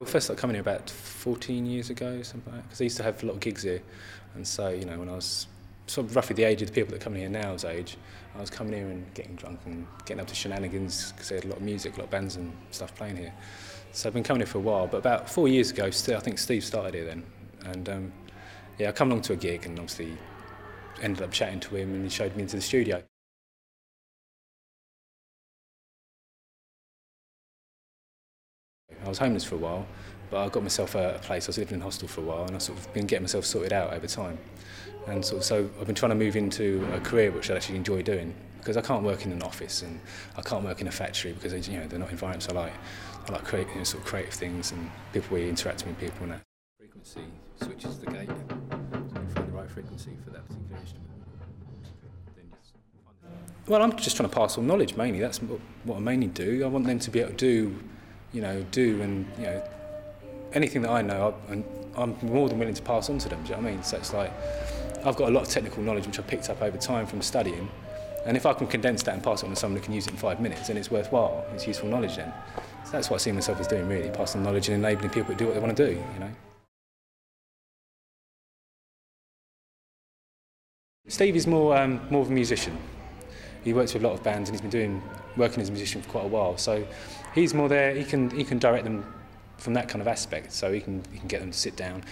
Well, first started coming here about 14 years ago, something like that, because I used to have a lot of gigs here. And so, you know, when I was sort of roughly the age of the people that come here now's age, I was coming here and getting drunk and getting up to shenanigans because they had a lot of music, a lot of bands and stuff playing here. So I've been coming here for a while, but about four years ago, I think Steve started here then. And um, yeah, I come along to a gig and obviously ended up chatting to him and he showed me into the studio. I was homeless for a while, but I got myself a, a place. I was living in a hostel for a while, and I've sort of been getting myself sorted out over time. And sort of, so I've been trying to move into a career which I actually enjoy doing because I can't work in an office and I can't work in a factory because you know they're not environments I like. I like create, you know, sort of creative things and people where you interact with people and that. Frequency switches the gate. So you find the right frequency for that particular instrument. Well, I'm just trying to pass on knowledge mainly. That's what I mainly do. I want them to be able to do, you know, do and you know, anything that I know, I, and I'm more than willing to pass on to them. Do you know what I mean? So it's like I've got a lot of technical knowledge which I picked up over time from studying, and if I can condense that and pass it on to someone who can use it in five minutes, then it's worthwhile. It's useful knowledge then. So that's what I see myself as doing really, passing knowledge and enabling people to do what they want to do. You know. Steve is more um, more of a musician. He works with a lot of bands and he's been doing working as a musician for quite a while. So he's more there. He can he can direct them from that kind of aspect. So he can he can get them to sit down,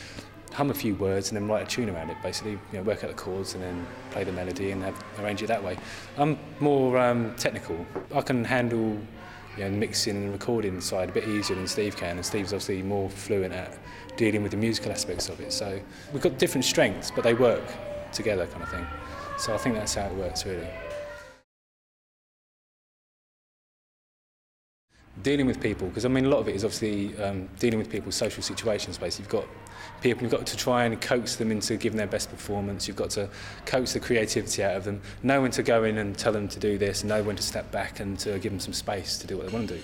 hum a few words, and then write a tune around it. Basically, you know, work out the chords and then play the melody and have, arrange it that way. I'm more um, technical. I can handle you know, mixing and recording side a bit easier than Steve can, and Steve's obviously more fluent at dealing with the musical aspects of it. So we've got different strengths, but they work together, kind of thing. So I think that's how it works, really. Dealing with people, because I mean, a lot of it is obviously um, dealing with people's social situations. Basically, you've got people, you've got to try and coax them into giving their best performance. You've got to coax the creativity out of them, know when to go in and tell them to do this, know when to step back and to give them some space to do what they want to do.